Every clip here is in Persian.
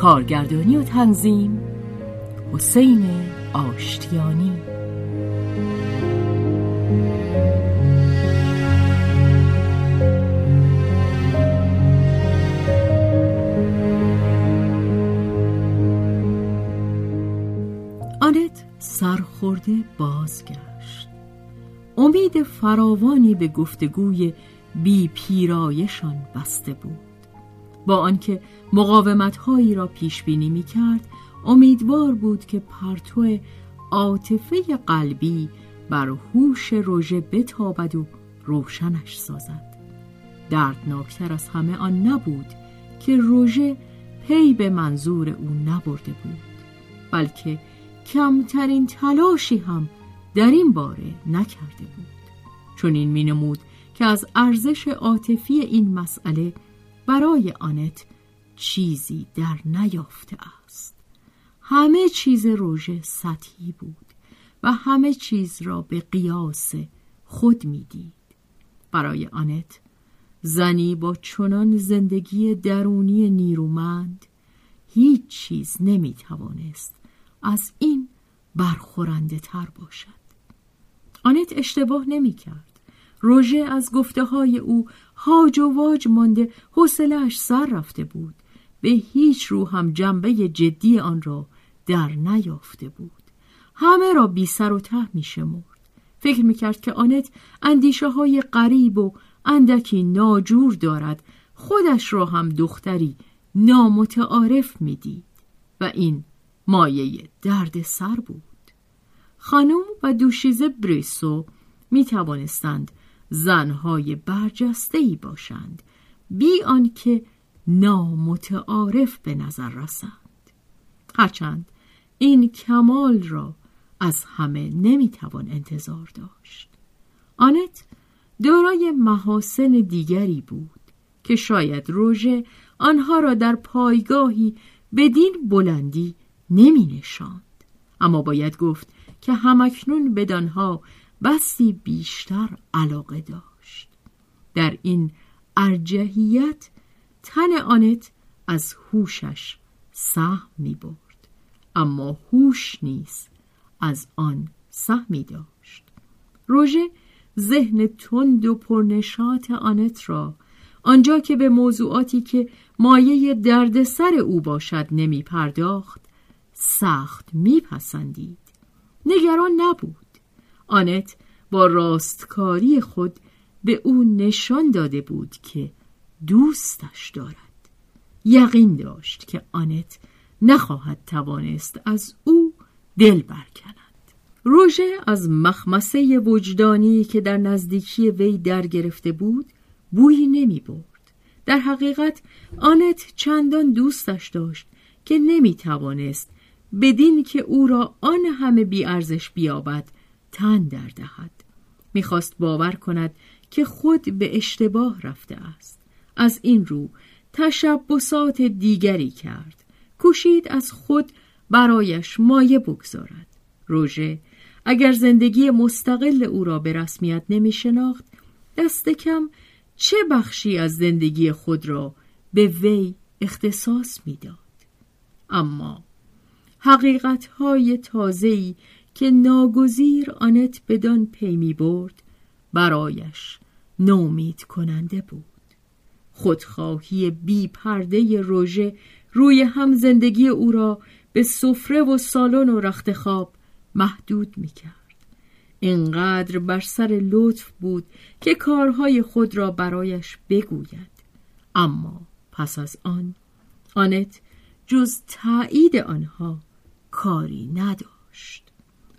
کارگردانی و تنظیم. حسین آشتیانی. آنت سرخورده بازگشت. امید فراوانی به گفتگوی بی پیرایشان بسته بود. با آنکه مقاومت را پیش بینی می کرد امیدوار بود که پرتو عاطفه قلبی بر هوش روژه بتابد و روشنش سازد. دردناکتر از همه آن نبود که روژه پی به منظور او نبرده بود بلکه کمترین تلاشی هم در این باره نکرده بود. چون این می نمود که از ارزش عاطفی این مسئله برای آنت چیزی در نیافته است. همه چیز روژه سطحی بود و همه چیز را به قیاس خود می‌دید. برای آنت زنی با چنان زندگی درونی نیرومند هیچ چیز نمی توانست از این برخورنده تر باشد. آنت اشتباه نمی کرد روژه از گفته های او هاج و واج مانده حوصلهاش سر رفته بود. به هیچ رو هم جنبه جدی آن را در نیافته بود. همه را بی سر و ته می شمرد. فکر می کرد که آنت اندیشه های قریب و اندکی ناجور دارد. خودش را هم دختری نامتعارف می دید. و این مایه درد سر بود. خانم و دوشیزه بریسو می توانستند زنهای برجسته باشند بی آنکه نامتعارف به نظر رسند هرچند این کمال را از همه نمی‌توان انتظار داشت آنت دارای محاسن دیگری بود که شاید روژه آنها را در پایگاهی بدین بلندی نمی نشاند. اما باید گفت که همکنون بدانها بسی بیشتر علاقه داشت. در این ارجهیت تن آنت از هوشش سهم می برد اما هوش نیز از آن سهمی داشت. روژه ذهن تند و پرنشات آنت را آنجا که به موضوعاتی که مایه دردسر او باشد نمی پرداخت سخت میپسندید نگران نبود. آنت با راستکاری خود به او نشان داده بود که دوستش دارد. یقین داشت که آنت نخواهد توانست از او دل برکند. روژه از مخمسه وجدانی که در نزدیکی وی در گرفته بود بویی نمی برد. در حقیقت آنت چندان دوستش داشت که نمی توانست بدین که او را آن همه بیارزش بیابد تن در دهد. می‌خواست باور کند که خود به اشتباه رفته است. از این رو تشبسات دیگری کرد. کوشید از خود برایش مایه بگذارد. روژه اگر زندگی مستقل او را به رسمیت نمی شناخت دست کم چه بخشی از زندگی خود را به وی اختصاص می‌داد؟ اما حقیقتهای تازه‌ای که ناگزیر آنت بدان پی می برد برایش نومید کننده بود. خودخواهی بی پرده روژه روی هم زندگی او را به سفره و سالن و رخت خواب محدود می کرد. اینقدر بر سر لطف بود که کارهای خود را برایش بگوید. اما پس از آن آنت جز تایید آنها کاری نداشت.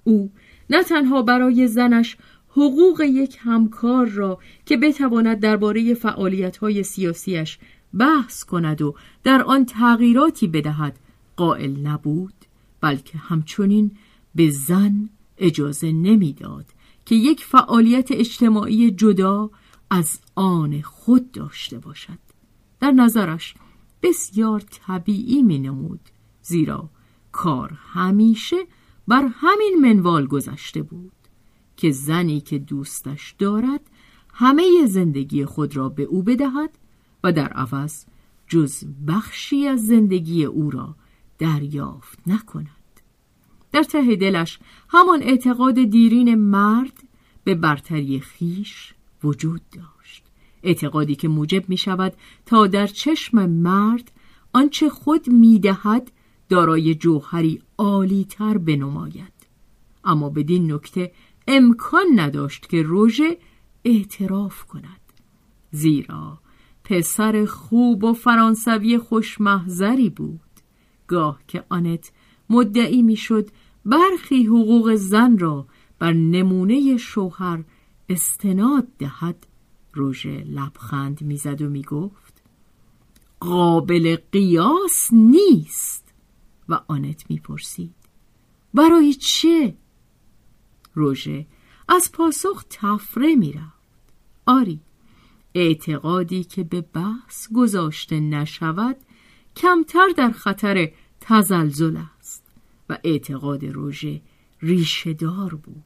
او نه تنها برای زنش حقوق یک همکار را که بتواند درباره فعالیت‌های سیاسیش بحث کند و در آن تغییراتی بدهد قائل نبود بلکه همچنین به زن اجازه نمی‌داد که یک فعالیت اجتماعی جدا از آن خود داشته باشد. در نظرش بسیار طبیعی می نمود زیرا کار همیشه بر همین منوال گذشته بود که زنی که دوستش دارد همه زندگی خود را به او بدهد و در عوض جز بخشی از زندگی او را دریافت نکند. در ته دلش همان اعتقاد دیرین مرد به برتری خیش وجود داشت. اعتقادی که موجب می شود تا در چشم مرد آنچه خود می دهد دارای جوهری عالی تر بنماید. اما بدین نکته امکان نداشت که روژه اعتراف کند. زیرا پسر خوب و فرانسوی خوشمحضری بود. گاه که آنت مدعی می‌شد برخی حقوق زن را بر نمونه شوهر استناد دهد روژه لبخند می‌زد و می‌گفت قابل قیاس نیست. و آنت می‌پرسید. برای چه؟ روژه از پاسخ تفره می‌رفت. آری اعتقادی که به بحث گذاشته نشود کمتر در خطر تزلزل است و اعتقاد روژه ریشهدار بود.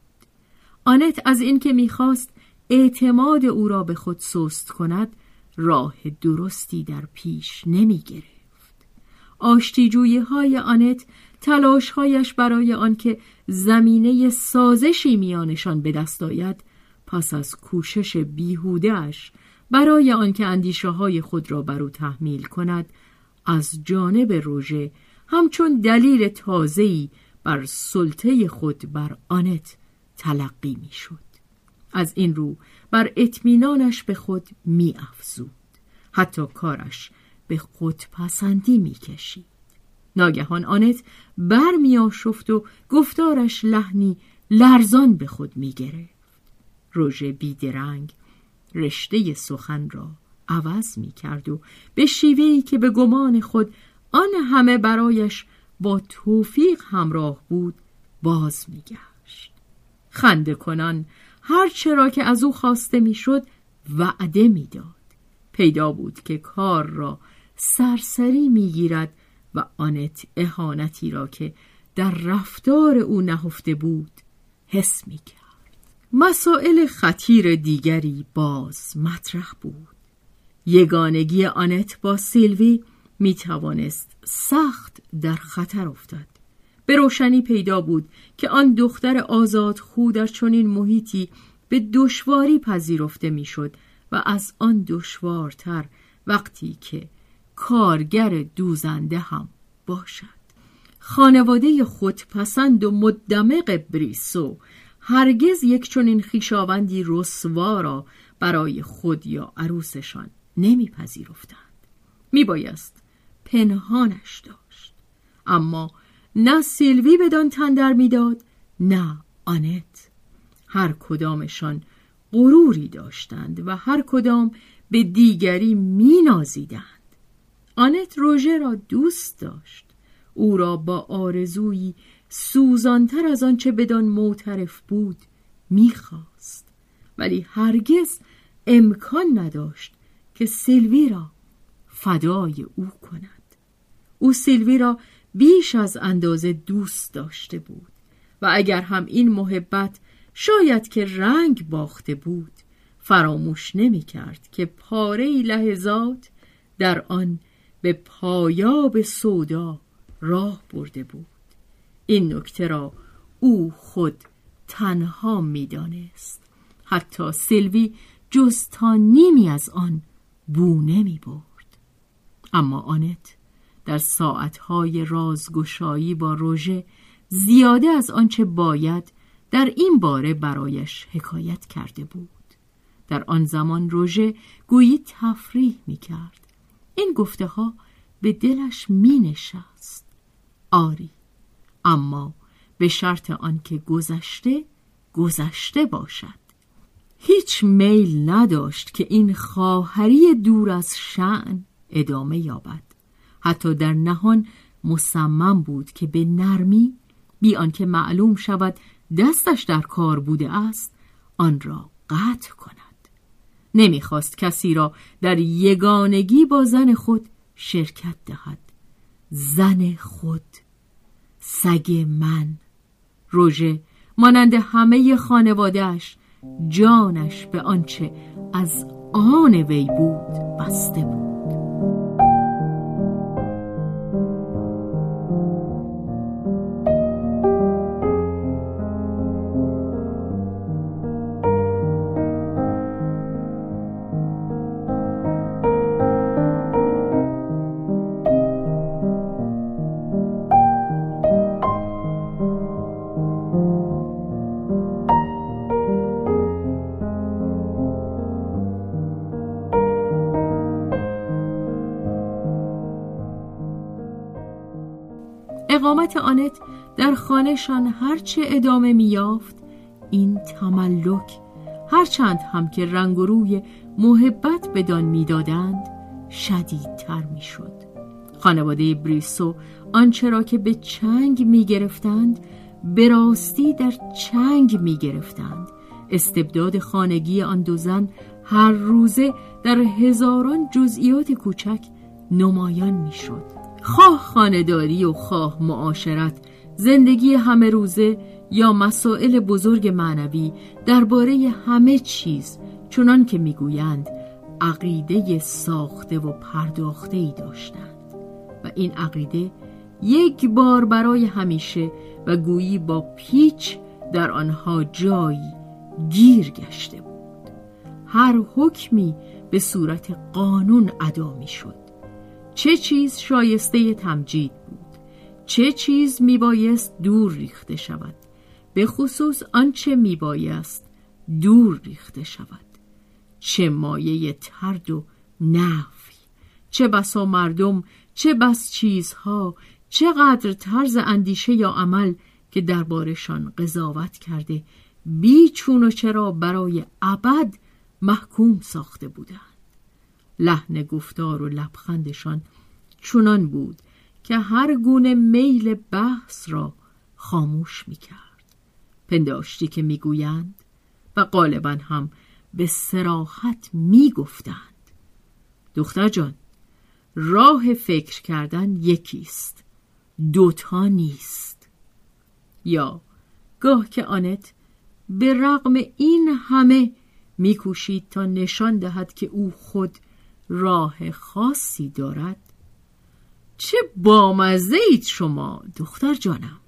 آنت از اینکه می‌خواست اعتماد او را به خود سست کند راه درستی در پیش نمی گرفت آشتیجویی های آنت تلاشهایش برای آنکه زمینه سازشی میانشان به دست آید پس از کوشش بیهودهش برای آنکه اندیشه های خود را بر او تحمیل کند از جانب روژه همچون دلیل تازه‌ای بر سلطه خود بر آنت تلقی می‌شد. از این رو بر اطمینانش به خود می افزود. حتی کارش به خودپسندی می کشید. ناگهان آنت بر می آشفت و گفتارش لحنی لرزان به خود می گرفت. روژه بیدرنگ رشته سخن را عوض می کرد و به شیوهی که به گمان خود آن همه برایش با توفیق همراه بود باز می گشت. خنده کنان هر چرا که از او خواسته می‌شد وعده می‌داد. پیدا بود که کار را سرسری می‌گیرد و آنت اهانتی را که در رفتار او نهفته بود حس می کرد. مسائل خطیر دیگری باز مطرح بود. یگانگی آنت با سیلوی می توانست سخت در خطر افتد. به روشنی پیدا بود که آن دختر آزاد خود در چنین محیطی به دشواری پذیرفته می‌شد و از آن دشوارتر وقتی که کارگر دوزنده هم باشد. خانواده خودپسند و مدمق بریسو هرگز یک چنین خیشاوندی رسوا را برای خود یا عروسشان نمیپذیرفتند. میبایست پنهانش داشت. اما نه سیلوی بدان تندر می‌داد نه آنت. هر کدامشان غروری داشتند و هر کدام به دیگری مینازیدند. آنت روژه را دوست داشت. او را با آرزویی سوزانتر از آنچه بدان معترف بود می‌خواست. ولی هرگز امکان نداشت که سیلوی را فدای او کند. او سیلوی را بیش از اندازه دوست داشته بود و اگر هم این محبت شاید که رنگ باخته بود فراموش نمی کرد که پاره لحظات در آن به پایاب سودا راه برده بود. این نکته را او خود تنها می‌دانست. حتی سلوی جز تا نیمی از آن بو نمی برد اما آنت در ساعتهای رازگشایی با روژه زیاده از آنچه باید در این باره برایش حکایت کرده بود. در آن زمان روژه گویی تفریح می کرد این گفته ها به دلش می نشست آری اما به شرط آنکه گذشته گذشته باشد. هیچ میل نداشت که این خواهری دور از شعن ادامه یابد. حتی در نهان مصمم بود که به نرمی بی آنکه معلوم شود دستش در کار بوده است آن را قطع کند. نمی‌خواست کسی را در یگانگی با زن خود شرکت دهد. زن خود سگ من روژه مانند همه خانوادهش جانش به آنچه از آن وی بود بسته بود. اقامت آنت در خانهشان هرچه ادامه میافت این تملک هرچند هم که رنگ و روی محبت بدان می‌دادند شدیدتر می‌شد. خانواده بریسو آنچه را که به چنگ می‌گرفتند به راستی در چنگ می‌گرفتند. استبداد خانگی آن دو زن هر روزه در هزاران جزئیات کوچک نمایان می‌شد. خواه خانداری و خواه معاشرت زندگی همه روزه یا مسائل بزرگ معنوی درباره همه چیز چنان که می‌گویند عقیده ساخته و پرداخته ای داشتند. و این عقیده یک بار برای همیشه و گویی با پیچ در آنها جایی گیر گشته بود. هر حکمی به صورت قانون ادا می شد چه چیز شایسته تمجید بود. چه چیز میبایست دور ریخته شود. به خصوص آنچه میبایست دور ریخته شود. چه مایه ترد و نفی. چه بسا مردم چه بس چیزها چقدر طرز اندیشه یا عمل که دربارشان قضاوت کرده بیچون و چرا برای ابد محکوم ساخته بودند. لحن گفتار و لبخندشان چنان بود که هر گونه میل بحث را خاموش می کرد. پنداشتی که می‌گویند و غالبا هم به سراحت می‌گفتند دختر جان راه فکر کردن یکیست دوتا نیست یا گاه که آنت به رغم این همه میکوشید تا نشان دهد که او خود راه خاصی دارد. چه بامزه اید شما دختر جانم.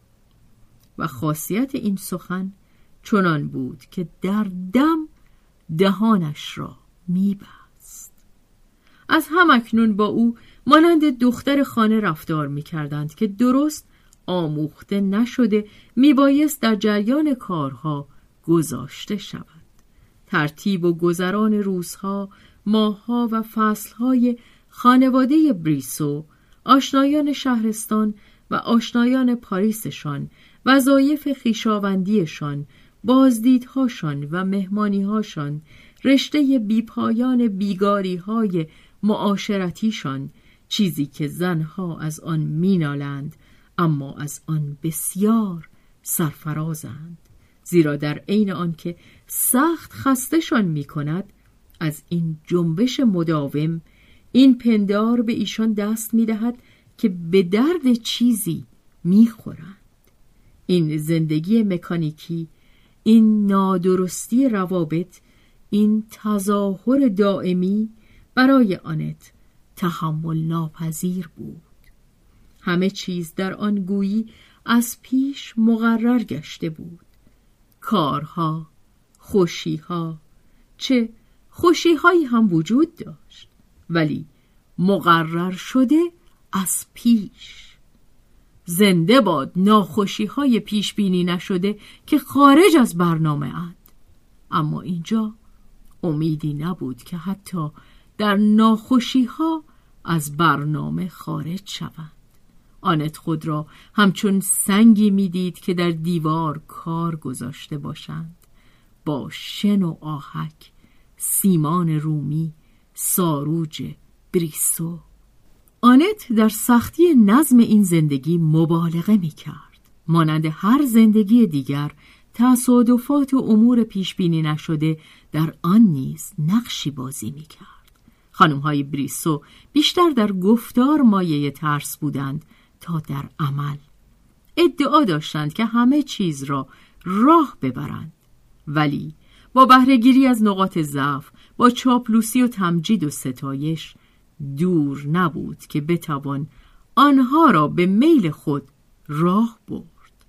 و خاصیت این سخن چنان بود که در دم دهانش را میبست. از هم اکنون با او مانند دختر خانه رفتار می‌کردند که درست آموخته نشده میبایست در جریان کارها گذاشته شود. ترتیب و گذران روزها ماهها و فصلهای خانواده بریسو آشنایان شهرستان و آشنایان پاریسشان وظایف خیشاوندیشان بازدیدهاشان و مهمانیهاشان رشته بیپایان بیگاریهای معاشرتیشان چیزی که زنها از آن مینالند اما از آن بسیار سرفرازند زیرا در عین آنکه سخت خستشان می کند از این جنبش مداوم این پندار به ایشان دست می دهد که به درد چیزی می خورند. این زندگی مکانیکی این نادرستی روابط این تظاهر دائمی برای آنت تحمل ناپذیر بود همه چیز در آن گویی از پیش مقرر گشته بود کارها خوشیها چه خوشیهایی هم وجود داشت ولی مقرر شده از پیش. زنده باد ناخوشی های پیش بینی نشده که خارج از برنامه اند. اما اینجا امیدی نبود که حتی در ناخوشی ها از برنامه خارج شوند. آنت خود را همچون سنگی می‌دید که در دیوار کار گذاشته باشند. با شن و آهک سیمان رومی ساروج بریسو. آنت در سختی نظم این زندگی مبالغه می کرد مانند هر زندگی دیگر تصادفات و امور پیش بینی نشده در آن نیز نقشی بازی می کرد خانم های بریسو بیشتر در گفتار مایه ترس بودند تا در عمل. ادعا داشتند که همه چیز را راه ببرند. ولی با بهرهگیری از نقاط ضعف با چاپلوسی و تمجید و ستایش دور نبود که بتوان آنها را به میل خود راه برد.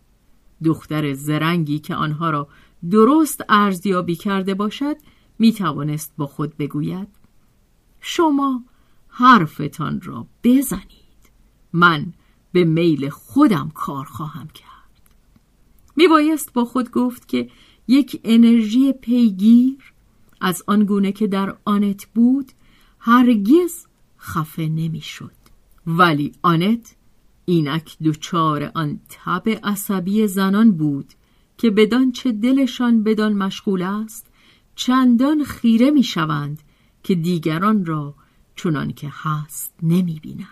دختر زرنگی که آنها را درست ارزیابی کرده باشد می توانست با خود بگوید شما حرفتان را بزنید. من به میل خودم کار خواهم کرد. می بایست با خود گفت که یک انرژی پیگیر از آنگونه که در آنت بود هرگز خفه نمی‌شد. ولی آنت اینک دوچار آن تب عصبی زنان بود که بدان چه دلشان بدان مشغول است چندان خیره می‌شوند که دیگران را چنان که هست نمی بینند.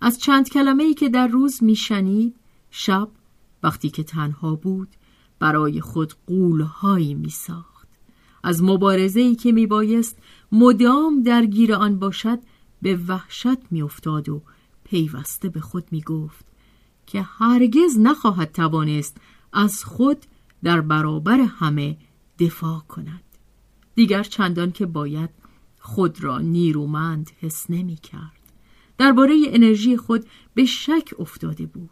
از چند کلمه ای که در روز میشنید شب وقتی که تنها بود برای خود قولهایی می ساخت. از مبارزه ای که می بایست مدام درگیر آن باشد به وحشت می افتاد و پیوسته به خود می گفت که هرگز نخواهد توانست از خود در برابر همه دفاع کند. دیگر چندان که باید خود را نیرومند حس نمی کرد درباره انرژی خود به شک افتاده بود.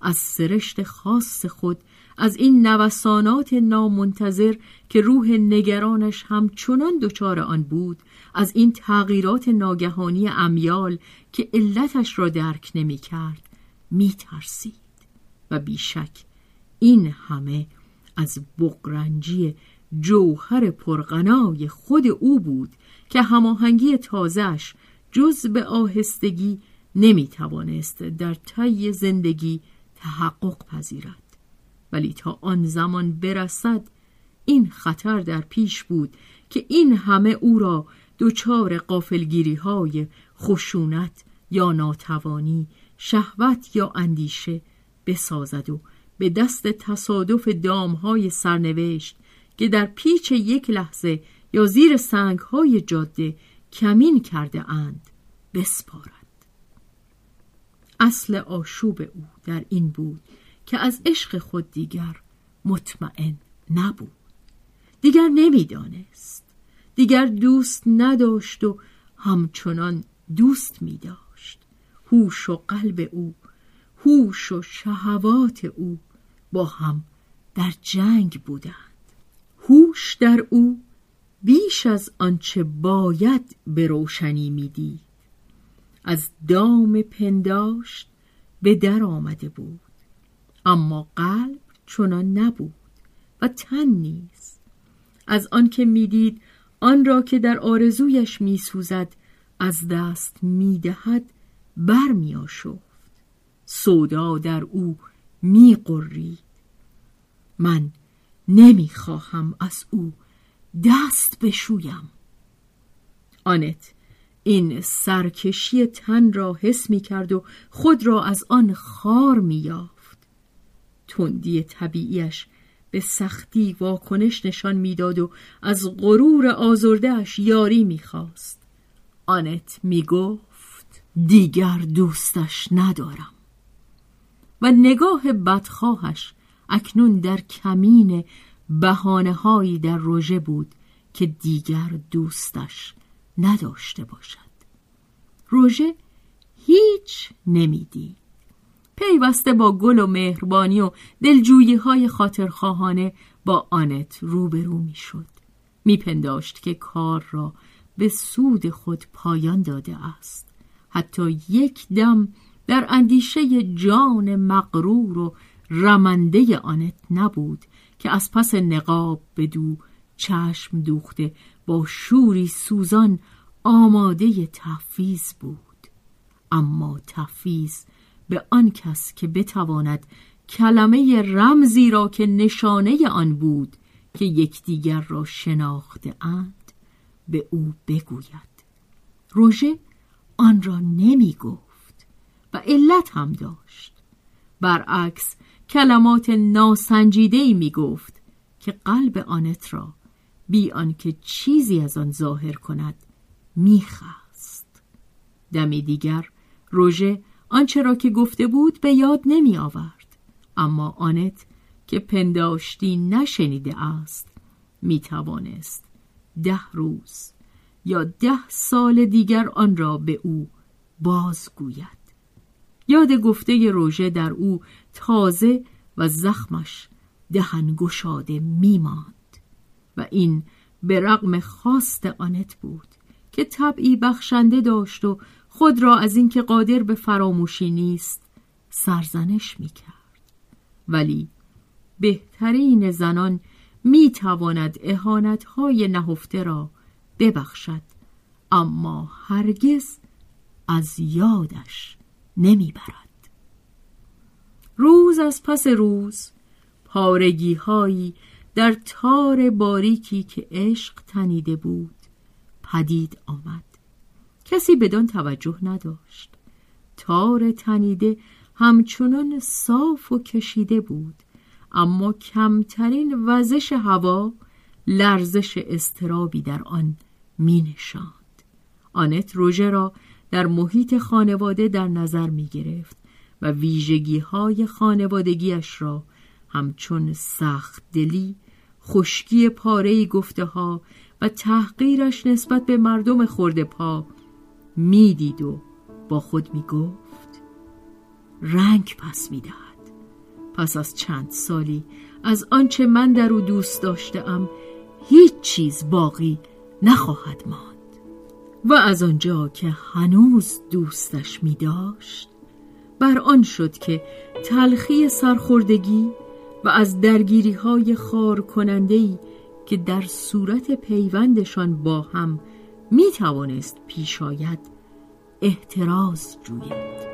از سرشت خاص خود از این نوسانات نامنتظر که روح نگرانش همچنان دچار آن بود از این تغییرات ناگهانی امیال که علتش را درک نمی کرد می ترسید و بیشک این همه از بقرنجی جوهر پرغنای خود او بود که هماهنگی تازهش جز به آهستگی نمی توانست در طی زندگی تحقق پذیرد. ولی تا آن زمان برسد این خطر در پیش بود که این همه او را دچار قافلگیری های خشونت یا ناتوانی شهوت یا اندیشه بسازد و به دست تصادف های سرنوشت که در پیچ یک لحظه یا زیر سنگ های جاده کمین کرده اند بسپارد. اصل آشوب او در این بود که از عشق خود دیگر مطمئن نبود. دیگر نمی‌دانست. دیگر دوست نداشت و همچنان دوست می داشت هوش و قلب او هوش و شهوات او با هم در جنگ بودند. هوش در او بیش از آنچه باید به روشنی می‌دید. از دام پنداشت به در آمده بود. اما قلب چنان نبود و تن نیز از آنکه می‌دید آن را که در آرزویش میسوزد از دست می‌دهد برمیآشفت. سودا در او میقرید. من نمی‌خواهم از او دست بشویم. آنت این سرکشی تن را حس می کرد و خود را از آن خار می تندی طبیعیش به سختی واکنش نشان می‌داد و از غرور آزردهش یاری می‌خواست. آنت می‌گفت دیگر دوستش ندارم. و نگاه بدخواهش اکنون در کمین بهانه هایی در روژه بود که دیگر دوستش نداشته باشد. روژه هیچ نمی‌دید. پیوسته با گل و مهربانی و دلجویی های خاطرخواهانه با آنت روبرو می شد. میپنداشت که کار را به سود خود پایان داده است حتی یک دم در اندیشه جان مغرور و رمنده آنت نبود که از پس نقاب به دو چشم دوخته با شوری سوزان آماده تحفیز بود اما تحفیز به آن کس که بتواند کلمه رمزی را که نشانه آن بود که یکدیگر را شناخته اند به او بگوید. روژه آن را نمی گفت و علت هم داشت. برعکس کلمات ناسنجیده می گفت که قلب آنت را بی آنکه چیزی از آن ظاهر کند میخست. دمی دیگر روژه آنچه را که گفته بود به یاد نمی آورد. اما آنت که پنداشتی نشنیده است می توانست ده روز یا ده سال دیگر آن را به او بازگوید. یاد گفته روژه در او تازه و زخمش دهن گشاده میماند و این به رغم خواست آنت بود که طبعی بخشنده داشت و خود را از اینکه قادر به فراموشی نیست سرزنش می‌کرد. ولی بهترین زنان می تواند احانت های نهفته را ببخشد اما هرگز از یادش نمی‌برد. روز از پس روز پارگی هایی در تار باریکی که عشق تنیده بود پدید آمد. کسی بدان توجه نداشت تار تنیده همچنان صاف و کشیده بود اما کمترین وزش هوا لرزش استرابی در آن می نشاند. آنت روژه را در محیط خانواده در نظر می گرفت و ویژگی های خانوادگیش را همچون سخت دلی، خشکی پاره گفته ها و تحقیرش نسبت به مردم خورده پا می‌دید و با خود می گفت رنگ پس می دهد. پس از چند سالی از آنچه من در او دوست داشتم هیچ چیز باقی نخواهد ماند و از آنجا که هنوز دوستش می داشت بر آن شد که تلخی سرخوردگی و از درگیری های خار کنندهی که در صورت پیوندشان با هم می توانست احتراز جوید.